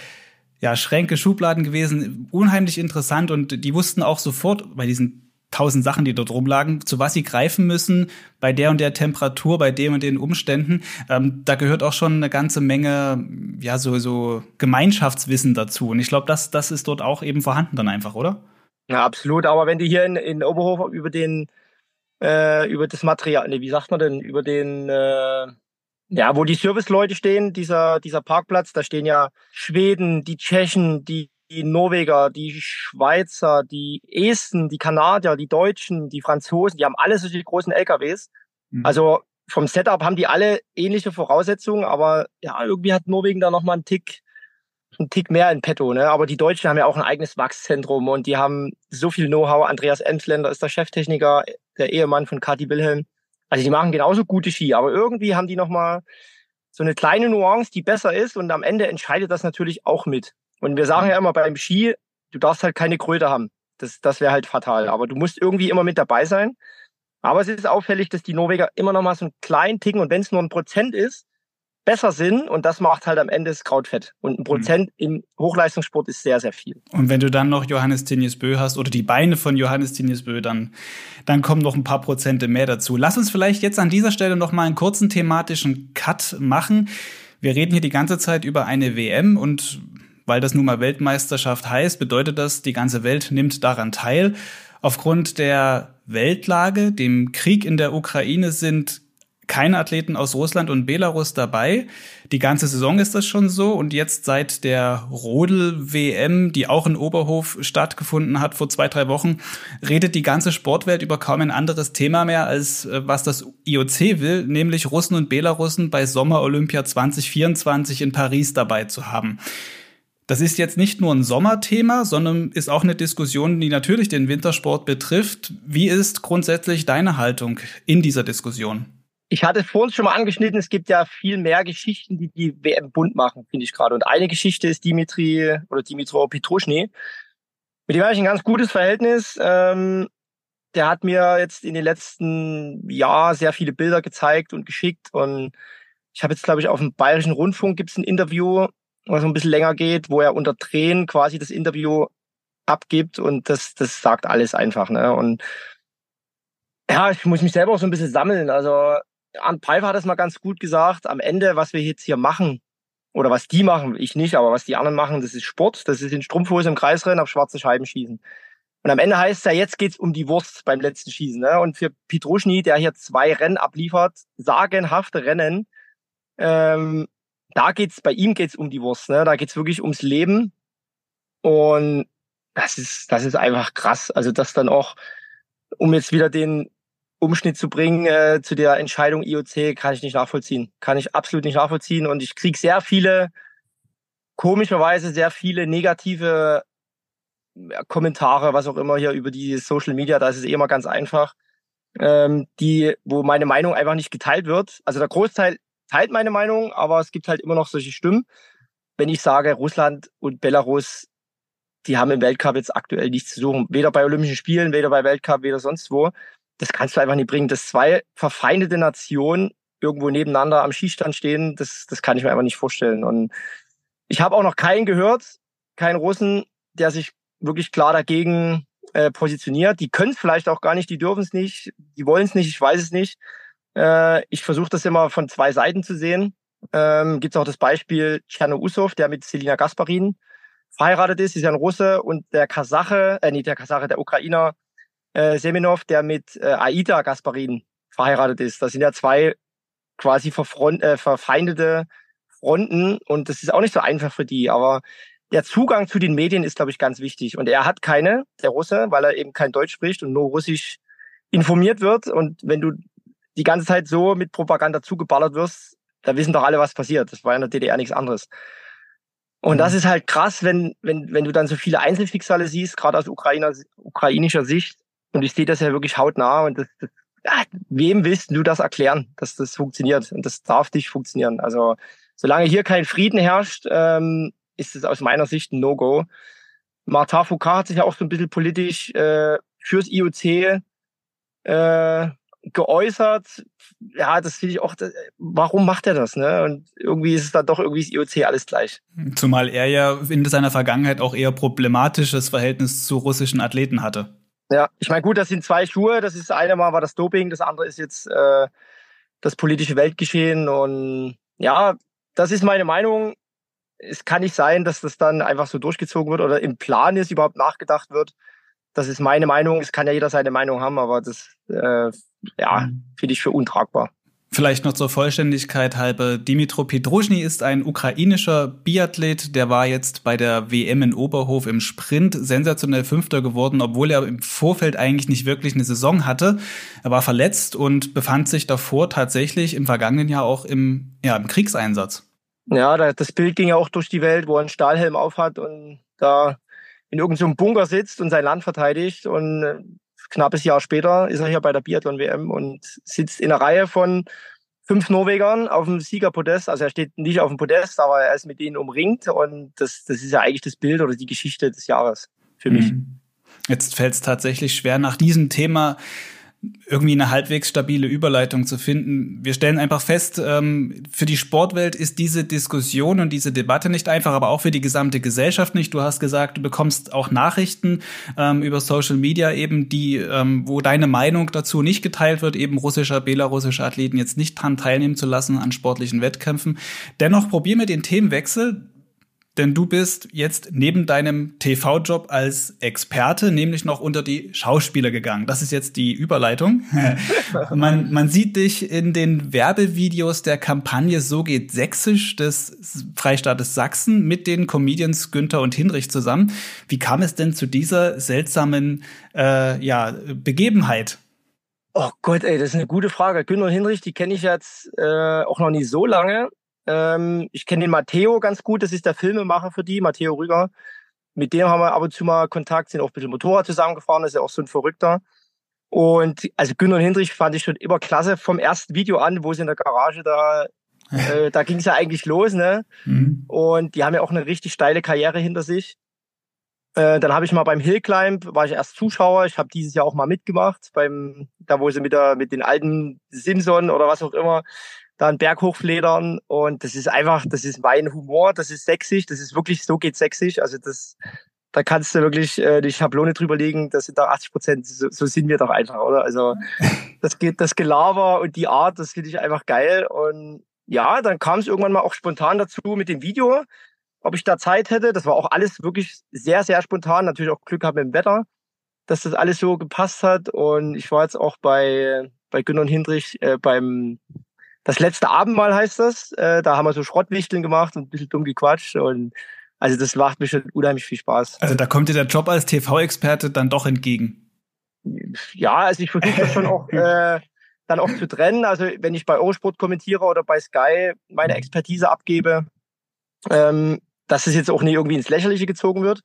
ja, Schränke, Schubladen gewesen, unheimlich interessant. Und die wussten auch sofort bei diesen tausend Sachen, die dort rumlagen, zu was sie greifen müssen, bei der und der Temperatur, bei dem und den Umständen. Ähm, da gehört auch schon eine ganze Menge, ja, so, so Gemeinschaftswissen dazu. Und ich glaube, das, das ist dort auch eben vorhanden dann einfach, oder? Ja, absolut. Aber wenn du hier in, in Oberhof über den, äh, über das Material, nee, wie sagt man denn, über den, äh, ja, wo die Serviceleute stehen, dieser, dieser Parkplatz, da stehen ja Schweden, die Tschechen, die die Norweger, die Schweizer, die Esten, die Kanadier, die Deutschen, die Franzosen, die haben alle solche großen LKWs. Mhm. Also vom Setup haben die alle ähnliche Voraussetzungen, aber ja, irgendwie hat Norwegen da nochmal einen Tick, einen Tick mehr in petto, ne? Aber die Deutschen haben ja auch ein eigenes Wachszentrum und die haben so viel Know-how. Andreas Emsländer ist der Cheftechniker, der Ehemann von Kati Wilhelm. Also die machen genauso gute Ski, aber irgendwie haben die nochmal so eine kleine Nuance, die besser ist und am Ende entscheidet das natürlich auch mit. Und wir sagen ja immer beim Ski, du darfst halt keine Kröte haben. Das, das wäre halt fatal. Aber du musst irgendwie immer mit dabei sein. Aber es ist auffällig, dass die Norweger immer noch mal so einen kleinen Ticken, und wenn es nur ein Prozent ist, besser sind und das macht halt am Ende das Krautfett. Und ein mhm. Prozent mhm. im Hochleistungssport ist sehr, sehr viel. Und wenn du dann noch Johannes Tinius Bö hast oder die Beine von Johannes Tinius Bö, dann, dann kommen noch ein paar Prozente mehr dazu. Lass uns vielleicht jetzt an dieser Stelle noch mal einen kurzen thematischen Cut machen. Wir reden hier die ganze Zeit über eine WM und weil das nun mal Weltmeisterschaft heißt, bedeutet das, die ganze Welt nimmt daran teil. Aufgrund der Weltlage, dem Krieg in der Ukraine sind keine Athleten aus Russland und Belarus dabei. Die ganze Saison ist das schon so und jetzt seit der Rodel-WM, die auch in Oberhof stattgefunden hat vor zwei, drei Wochen, redet die ganze Sportwelt über kaum ein anderes Thema mehr, als äh, was das IOC will, nämlich Russen und Belarussen bei Sommer-Olympia 2024 in Paris dabei zu haben. Das ist jetzt nicht nur ein Sommerthema, sondern ist auch eine Diskussion, die natürlich den Wintersport betrifft. Wie ist grundsätzlich deine Haltung in dieser Diskussion? Ich hatte vorhin schon mal angeschnitten, es gibt ja viel mehr Geschichten, die die WM bunt machen, finde ich gerade. Und eine Geschichte ist Dimitri oder Dimitro Petruschny. Mit dem habe ich ein ganz gutes Verhältnis. Ähm, der hat mir jetzt in den letzten Jahren sehr viele Bilder gezeigt und geschickt. Und ich habe jetzt, glaube ich, auf dem Bayerischen Rundfunk gibt es ein Interview, was ein bisschen länger geht, wo er unter Tränen quasi das Interview abgibt. Und das, das sagt alles einfach. Ne? Und ja, ich muss mich selber auch so ein bisschen sammeln. Also Arndt Pfeiffer hat das mal ganz gut gesagt. Am Ende, was wir jetzt hier machen, oder was die machen, ich nicht, aber was die anderen machen, das ist Sport. Das ist in Strumpfhose im Kreisrennen auf schwarze Scheiben schießen. Und am Ende heißt es ja, jetzt geht's um die Wurst beim letzten Schießen. Ne? Und für Petruschny, der hier zwei Rennen abliefert, sagenhafte Rennen, ähm, da geht's, bei ihm geht's um die Wurst. Ne? Da geht's wirklich ums Leben. Und das ist, das ist einfach krass. Also das dann auch, um jetzt wieder den Umschnitt zu bringen äh, zu der Entscheidung IOC, kann ich nicht nachvollziehen. Kann ich absolut nicht nachvollziehen. Und ich krieg sehr viele, komischerweise sehr viele negative Kommentare, was auch immer hier über die Social Media, da ist es eh immer ganz einfach, ähm, die, wo meine Meinung einfach nicht geteilt wird. Also der Großteil teilt meine Meinung, aber es gibt halt immer noch solche Stimmen. Wenn ich sage, Russland und Belarus, die haben im Weltcup jetzt aktuell nichts zu suchen. Weder bei Olympischen Spielen, weder bei Weltcup, weder sonst wo das kannst du einfach nicht bringen. Dass zwei verfeindete Nationen irgendwo nebeneinander am Schießstand stehen, das, das kann ich mir einfach nicht vorstellen. Und ich habe auch noch keinen gehört, keinen Russen, der sich wirklich klar dagegen äh, positioniert. Die können es vielleicht auch gar nicht, die dürfen es nicht, die wollen es nicht, ich weiß es nicht. Äh, ich versuche das immer von zwei Seiten zu sehen. Ähm, Gibt es auch das Beispiel Tscherno Usov, der mit Selina Gasparin verheiratet ist, ist ja ein Russe und der Kasache, äh, nicht der Kasache, der Ukrainer äh, Semenov, der mit äh, Aida Gasparin verheiratet ist. Das sind ja zwei quasi verfront, äh, verfeindete Fronten und das ist auch nicht so einfach für die, aber der Zugang zu den Medien ist, glaube ich, ganz wichtig. Und er hat keine, der Russe, weil er eben kein Deutsch spricht und nur Russisch informiert wird. Und wenn du die ganze Zeit so mit Propaganda zugeballert wirst, da wissen doch alle, was passiert. Das war in der DDR nichts anderes. Und mhm. das ist halt krass, wenn, wenn, wenn du dann so viele Einzelschicksale siehst, gerade aus Ukrainer, ukrainischer Sicht, und ich sehe das ja wirklich hautnah und das, das ja, wem willst du das erklären, dass das funktioniert? Und das darf nicht funktionieren. Also solange hier kein Frieden herrscht, ähm, ist es aus meiner Sicht ein No-Go. Martin Foucault hat sich ja auch so ein bisschen politisch äh, fürs IOC äh, geäußert. Ja, das finde ich auch, das, warum macht er das? Ne? Und irgendwie ist es dann doch irgendwie das IOC alles gleich. Zumal er ja in seiner Vergangenheit auch eher problematisches Verhältnis zu russischen Athleten hatte. Ja, ich meine, gut, das sind zwei Schuhe. Das ist eine Mal war das Doping, das andere ist jetzt äh, das politische Weltgeschehen. Und ja, das ist meine Meinung. Es kann nicht sein, dass das dann einfach so durchgezogen wird oder im Plan ist, überhaupt nachgedacht wird. Das ist meine Meinung. Es kann ja jeder seine Meinung haben, aber das äh, ja, mhm. finde ich für untragbar. Vielleicht noch zur Vollständigkeit halber. Dimitro Pedruschny ist ein ukrainischer Biathlet. Der war jetzt bei der WM in Oberhof im Sprint sensationell Fünfter geworden, obwohl er im Vorfeld eigentlich nicht wirklich eine Saison hatte. Er war verletzt und befand sich davor tatsächlich im vergangenen Jahr auch im, ja, im Kriegseinsatz. Ja, das Bild ging ja auch durch die Welt, wo er einen Stahlhelm aufhat und da in irgendeinem Bunker sitzt und sein Land verteidigt und knappes Jahr später ist er hier bei der Biathlon-WM und sitzt in einer Reihe von fünf Norwegern auf dem Siegerpodest. Also er steht nicht auf dem Podest, aber er ist mit denen umringt und das, das ist ja eigentlich das Bild oder die Geschichte des Jahres für mich. Mhm. Jetzt fällt es tatsächlich schwer, nach diesem Thema irgendwie eine halbwegs stabile Überleitung zu finden. Wir stellen einfach fest, ähm, für die Sportwelt ist diese Diskussion und diese Debatte nicht einfach, aber auch für die gesamte Gesellschaft nicht. Du hast gesagt, du bekommst auch Nachrichten ähm, über Social Media eben, die, ähm, wo deine Meinung dazu nicht geteilt wird, eben russischer, belarussischer Athleten jetzt nicht dran teilnehmen zu lassen an sportlichen Wettkämpfen. Dennoch probier mir den Themenwechsel denn du bist jetzt neben deinem TV-Job als Experte nämlich noch unter die Schauspieler gegangen. Das ist jetzt die Überleitung. man, man sieht dich in den Werbevideos der Kampagne So geht Sächsisch des Freistaates Sachsen mit den Comedians Günther und Hinrich zusammen. Wie kam es denn zu dieser seltsamen äh, ja, Begebenheit? Oh Gott, ey, das ist eine gute Frage. Günther und Hinrich, die kenne ich jetzt äh, auch noch nicht so lange. Ähm, ich kenne den Matteo ganz gut, das ist der Filmemacher für die, Matteo Rüger. Mit dem haben wir ab und zu mal Kontakt, sind auch ein bisschen Motorrad zusammengefahren, das ist ja auch so ein Verrückter. Und also Günter und Hendrich fand ich schon immer klasse vom ersten Video an, wo sie in der Garage da, äh, da ging es ja eigentlich los, ne? Mhm. Und die haben ja auch eine richtig steile Karriere hinter sich. Äh, dann habe ich mal beim Hillclimb, war ich erst Zuschauer, ich habe dieses Jahr auch mal mitgemacht, beim, da wo sie mit, der, mit den alten Simson oder was auch immer da einen Berg hochfledern und das ist einfach, das ist mein Humor, das ist sächsisch, das ist wirklich, so geht sächsisch, also das, da kannst du wirklich äh, die Schablone drüber legen, das sind da 80 Prozent, so, so sind wir doch einfach, oder? Also das geht, das Gelaber und die Art, das finde ich einfach geil und ja, dann kam es irgendwann mal auch spontan dazu mit dem Video, ob ich da Zeit hätte. Das war auch alles wirklich sehr, sehr spontan. Natürlich auch Glück mit dem Wetter, dass das alles so gepasst hat. Und ich war jetzt auch bei, bei Günter und Hindrich äh, beim das letzte Abendmahl heißt das. Äh, da haben wir so Schrottwichteln gemacht und ein bisschen dumm gequatscht und also das macht mir schon unheimlich viel Spaß. Also da kommt dir der Job als TV-Experte dann doch entgegen. Ja, also ich versuche das schon auch äh, dann auch zu trennen. Also wenn ich bei Eurosport kommentiere oder bei Sky meine Expertise abgebe, ähm, dass es jetzt auch nicht irgendwie ins Lächerliche gezogen wird.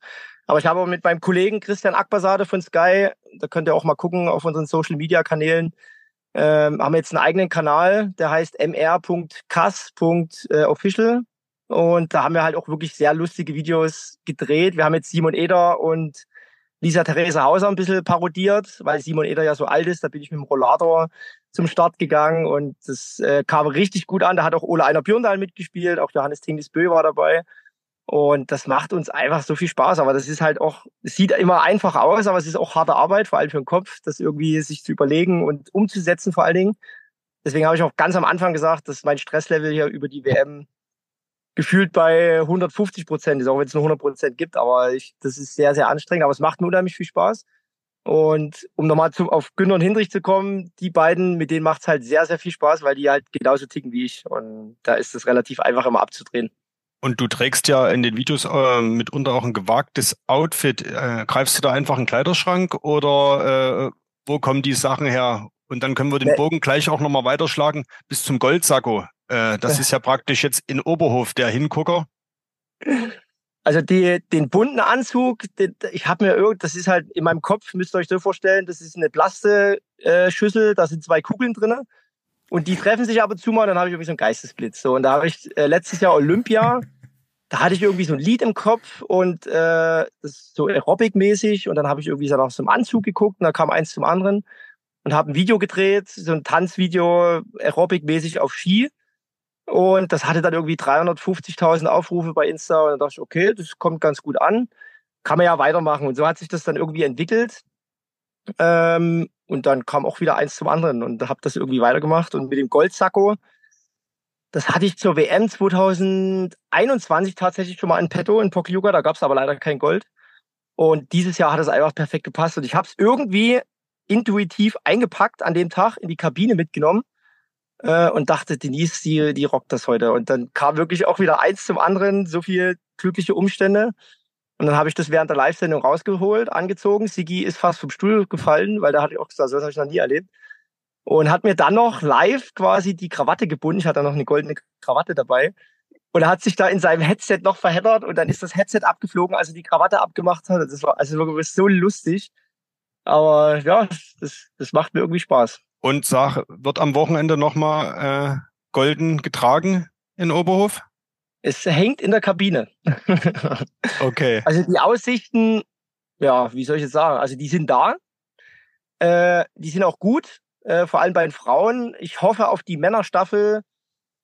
Aber ich habe mit meinem Kollegen Christian Akbasade von Sky, da könnt ihr auch mal gucken auf unseren Social Media Kanälen, ähm, haben jetzt einen eigenen Kanal, der heißt mr.kass.official. Und da haben wir halt auch wirklich sehr lustige Videos gedreht. Wir haben jetzt Simon Eder und Lisa Theresa Hauser ein bisschen parodiert, weil Simon Eder ja so alt ist. Da bin ich mit dem Rollator zum Start gegangen und das äh, kam richtig gut an. Da hat auch Ole Einer Björndal mitgespielt, auch Johannes Tingis Bö war dabei. Und das macht uns einfach so viel Spaß. Aber das ist halt auch, es sieht immer einfach aus, aber es ist auch harte Arbeit, vor allem für den Kopf, das irgendwie sich zu überlegen und umzusetzen vor allen Dingen. Deswegen habe ich auch ganz am Anfang gesagt, dass mein Stresslevel hier über die WM gefühlt bei 150 Prozent ist, auch wenn es nur 100 Prozent gibt. Aber ich, das ist sehr, sehr anstrengend. Aber es macht mir unheimlich viel Spaß. Und um nochmal zu, auf Günter und Hindrich zu kommen, die beiden, mit denen macht es halt sehr, sehr viel Spaß, weil die halt genauso ticken wie ich. Und da ist es relativ einfach immer abzudrehen. Und du trägst ja in den Videos äh, mitunter auch ein gewagtes Outfit. Äh, greifst du da einfach einen Kleiderschrank oder äh, wo kommen die Sachen her? Und dann können wir den nee. Bogen gleich auch nochmal weiterschlagen bis zum Goldsacko. Äh, das ist ja praktisch jetzt in Oberhof der Hingucker. Also die, den bunten Anzug, den, ich habe mir irgend, das ist halt in meinem Kopf, müsst ihr euch so vorstellen, das ist eine Plaste-Schüssel, äh, da sind zwei Kugeln drinnen und die treffen sich ab und zu mal, dann habe ich irgendwie so einen Geistesblitz. So, und da habe ich äh, letztes Jahr Olympia, da hatte ich irgendwie so ein Lied im Kopf und äh, so Aerobic-mäßig. Und dann habe ich irgendwie so nach so einem Anzug geguckt und da kam eins zum anderen und habe ein Video gedreht, so ein Tanzvideo Aerobic-mäßig auf Ski. Und das hatte dann irgendwie 350.000 Aufrufe bei Insta und dann dachte ich, okay, das kommt ganz gut an, kann man ja weitermachen. Und so hat sich das dann irgendwie entwickelt. Ähm, und dann kam auch wieder eins zum anderen und habe das irgendwie weitergemacht. Und mit dem Goldsacko, das hatte ich zur WM 2021 tatsächlich schon mal in petto in Pokljuka, da gab es aber leider kein Gold. Und dieses Jahr hat es einfach perfekt gepasst. Und ich habe es irgendwie intuitiv eingepackt an dem Tag in die Kabine mitgenommen äh, und dachte, Denise, die, die rockt das heute. Und dann kam wirklich auch wieder eins zum anderen, so viel glückliche Umstände. Und dann habe ich das während der Live-Sendung rausgeholt, angezogen. Sigi ist fast vom Stuhl gefallen, weil da hatte ich auch gesagt, das habe ich noch nie erlebt. Und hat mir dann noch live quasi die Krawatte gebunden. Ich hatte noch eine goldene Krawatte dabei. Und er hat sich da in seinem Headset noch verheddert und dann ist das Headset abgeflogen, als er die Krawatte abgemacht hat. Das war also wirklich so lustig. Aber ja, das, das macht mir irgendwie Spaß. Und sag, wird am Wochenende nochmal äh, golden getragen in Oberhof? Es hängt in der Kabine. okay. Also die Aussichten, ja, wie soll ich jetzt sagen? Also die sind da. Äh, die sind auch gut, äh, vor allem bei den Frauen. Ich hoffe auf die Männerstaffel,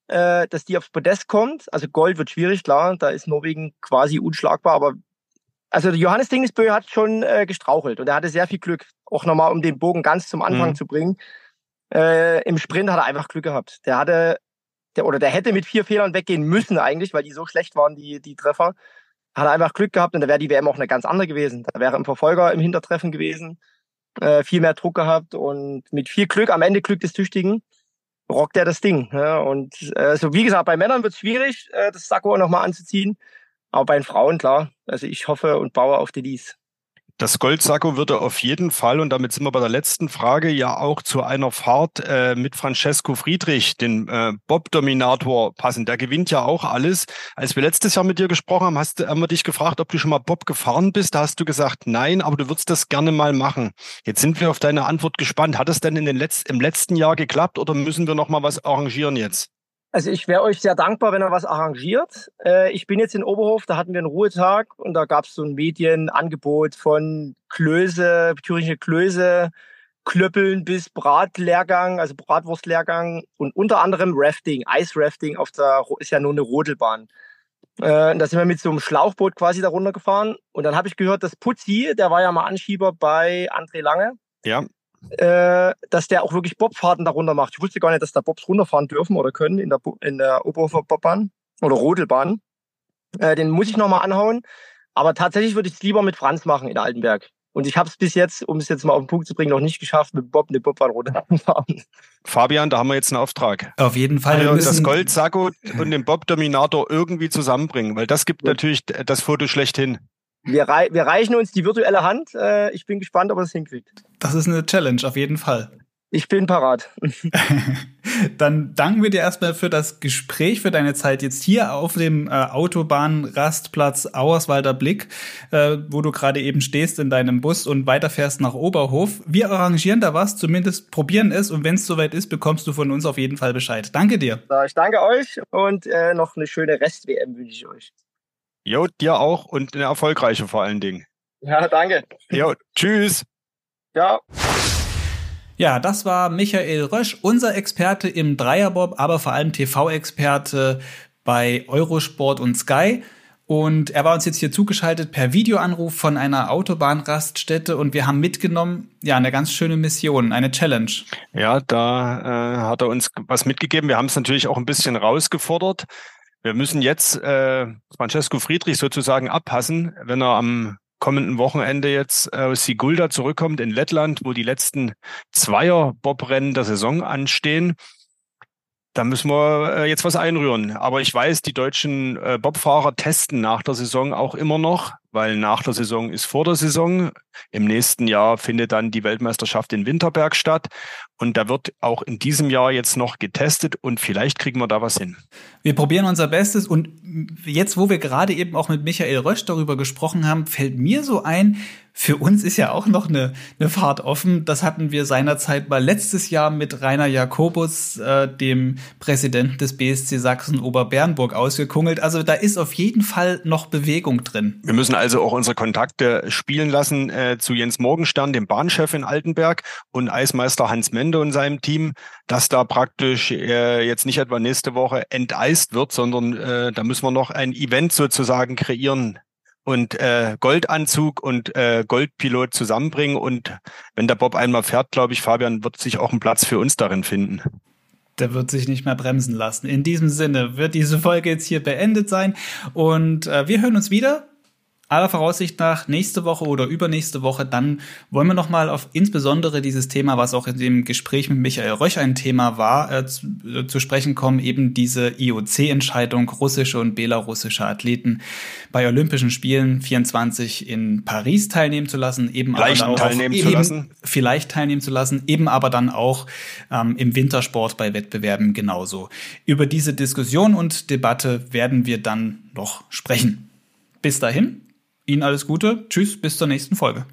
äh, dass die aufs Podest kommt. Also Gold wird schwierig, klar. Da ist Norwegen quasi unschlagbar, aber also Johannes Dingesbö hat schon äh, gestrauchelt und er hatte sehr viel Glück, auch nochmal um den Bogen ganz zum Anfang mhm. zu bringen. Äh, Im Sprint hat er einfach Glück gehabt. Der hatte, der, oder der hätte mit vier Fehlern weggehen müssen eigentlich, weil die so schlecht waren, die, die Treffer. Hat er einfach Glück gehabt und da wäre die WM auch eine ganz andere gewesen. Da wäre im Verfolger im Hintertreffen gewesen, äh, viel mehr Druck gehabt und mit viel Glück, am Ende Glück des Tüchtigen, rockt er das Ding. Ja, und äh, so wie gesagt, bei Männern wird es schwierig, äh, das Sakko nochmal anzuziehen. Aber bei den Frauen, klar. Also ich hoffe und baue auf Denise. Das Goldsacko würde auf jeden Fall, und damit sind wir bei der letzten Frage, ja auch zu einer Fahrt äh, mit Francesco Friedrich, den äh, Bob-Dominator, passen. Der gewinnt ja auch alles. Als wir letztes Jahr mit dir gesprochen haben, hast, haben wir dich gefragt, ob du schon mal Bob gefahren bist. Da hast du gesagt, nein, aber du würdest das gerne mal machen. Jetzt sind wir auf deine Antwort gespannt. Hat es denn in den Letz im letzten Jahr geklappt oder müssen wir noch mal was arrangieren jetzt? Also ich wäre euch sehr dankbar, wenn er was arrangiert. Äh, ich bin jetzt in Oberhof, da hatten wir einen Ruhetag und da gab es so ein Medienangebot von Klöße, thüringische Klöße, Klöppeln bis Bratlehrgang, also Bratwurstlehrgang und unter anderem Rafting, Eisrafting auf der, ist ja nur eine Rodelbahn. Äh, da sind wir mit so einem Schlauchboot quasi da runtergefahren und dann habe ich gehört, dass Putzi, der war ja mal Anschieber bei André Lange. Ja äh, dass der auch wirklich Bobfahrten darunter macht. Ich wusste gar nicht, dass da Bobs runterfahren dürfen oder können in der, in der Oberhofer Bobbahn oder Rodelbahn. Äh, den muss ich nochmal anhauen. Aber tatsächlich würde ich es lieber mit Franz machen in Altenberg. Und ich habe es bis jetzt, um es jetzt mal auf den Punkt zu bringen, noch nicht geschafft, mit Bob eine Bobbahn runterzufahren. Fabian, da haben wir jetzt einen Auftrag. Auf jeden Fall. Also das Gold Sakko und den Bob Dominator irgendwie zusammenbringen, weil das gibt ja. natürlich das Foto schlechthin. Wir, rei wir reichen uns die virtuelle Hand. Äh, ich bin gespannt, ob er es hinkriegt. Das ist eine Challenge, auf jeden Fall. Ich bin parat. Dann danken wir dir erstmal für das Gespräch, für deine Zeit jetzt hier auf dem äh, Autobahnrastplatz Auerswalder Blick, äh, wo du gerade eben stehst in deinem Bus und weiterfährst nach Oberhof. Wir arrangieren da was, zumindest probieren es und wenn es soweit ist, bekommst du von uns auf jeden Fall Bescheid. Danke dir. Ich danke euch und äh, noch eine schöne Rest-WM wünsche ich euch. Jo, dir auch und eine erfolgreiche vor allen Dingen. Ja, danke. Jo, tschüss. Ciao. Ja, das war Michael Rösch, unser Experte im Dreierbob, aber vor allem TV-Experte bei Eurosport und Sky. Und er war uns jetzt hier zugeschaltet per Videoanruf von einer Autobahnraststätte und wir haben mitgenommen, ja, eine ganz schöne Mission, eine Challenge. Ja, da äh, hat er uns was mitgegeben. Wir haben es natürlich auch ein bisschen rausgefordert. Wir müssen jetzt äh, Francesco Friedrich sozusagen abpassen, wenn er am kommenden Wochenende jetzt aus Sigulda zurückkommt in Lettland, wo die letzten Zweier-Bobrennen der Saison anstehen. Da müssen wir äh, jetzt was einrühren. Aber ich weiß, die deutschen äh, Bobfahrer testen nach der Saison auch immer noch, weil nach der Saison ist vor der Saison. Im nächsten Jahr findet dann die Weltmeisterschaft in Winterberg statt. Und da wird auch in diesem Jahr jetzt noch getestet und vielleicht kriegen wir da was hin. Wir probieren unser Bestes und jetzt, wo wir gerade eben auch mit Michael Rösch darüber gesprochen haben, fällt mir so ein, für uns ist ja auch noch eine, eine Fahrt offen. Das hatten wir seinerzeit mal letztes Jahr mit Rainer Jakobus, äh, dem Präsidenten des BSC Sachsen Oberbernburg, ausgekungelt. Also da ist auf jeden Fall noch Bewegung drin. Wir müssen also auch unsere Kontakte spielen lassen äh, zu Jens Morgenstern, dem Bahnchef in Altenberg und Eismeister Hans Mende und seinem Team, dass da praktisch äh, jetzt nicht etwa nächste Woche enteist wird, sondern äh, da müssen wir noch ein Event sozusagen kreieren und äh, Goldanzug und äh, Goldpilot zusammenbringen. Und wenn der Bob einmal fährt, glaube ich, Fabian, wird sich auch ein Platz für uns darin finden. Der wird sich nicht mehr bremsen lassen. In diesem Sinne wird diese Folge jetzt hier beendet sein. Und äh, wir hören uns wieder aller Voraussicht nach nächste Woche oder übernächste Woche, dann wollen wir nochmal auf insbesondere dieses Thema, was auch in dem Gespräch mit Michael Röch ein Thema war, äh, zu, äh, zu, sprechen kommen, eben diese IOC-Entscheidung, russische und belarussische Athleten bei Olympischen Spielen 24 in Paris teilnehmen zu lassen, eben vielleicht aber teilnehmen auch, zu lassen. vielleicht teilnehmen zu lassen, eben aber dann auch ähm, im Wintersport bei Wettbewerben genauso. Über diese Diskussion und Debatte werden wir dann noch sprechen. Bis dahin, Ihnen alles Gute. Tschüss, bis zur nächsten Folge.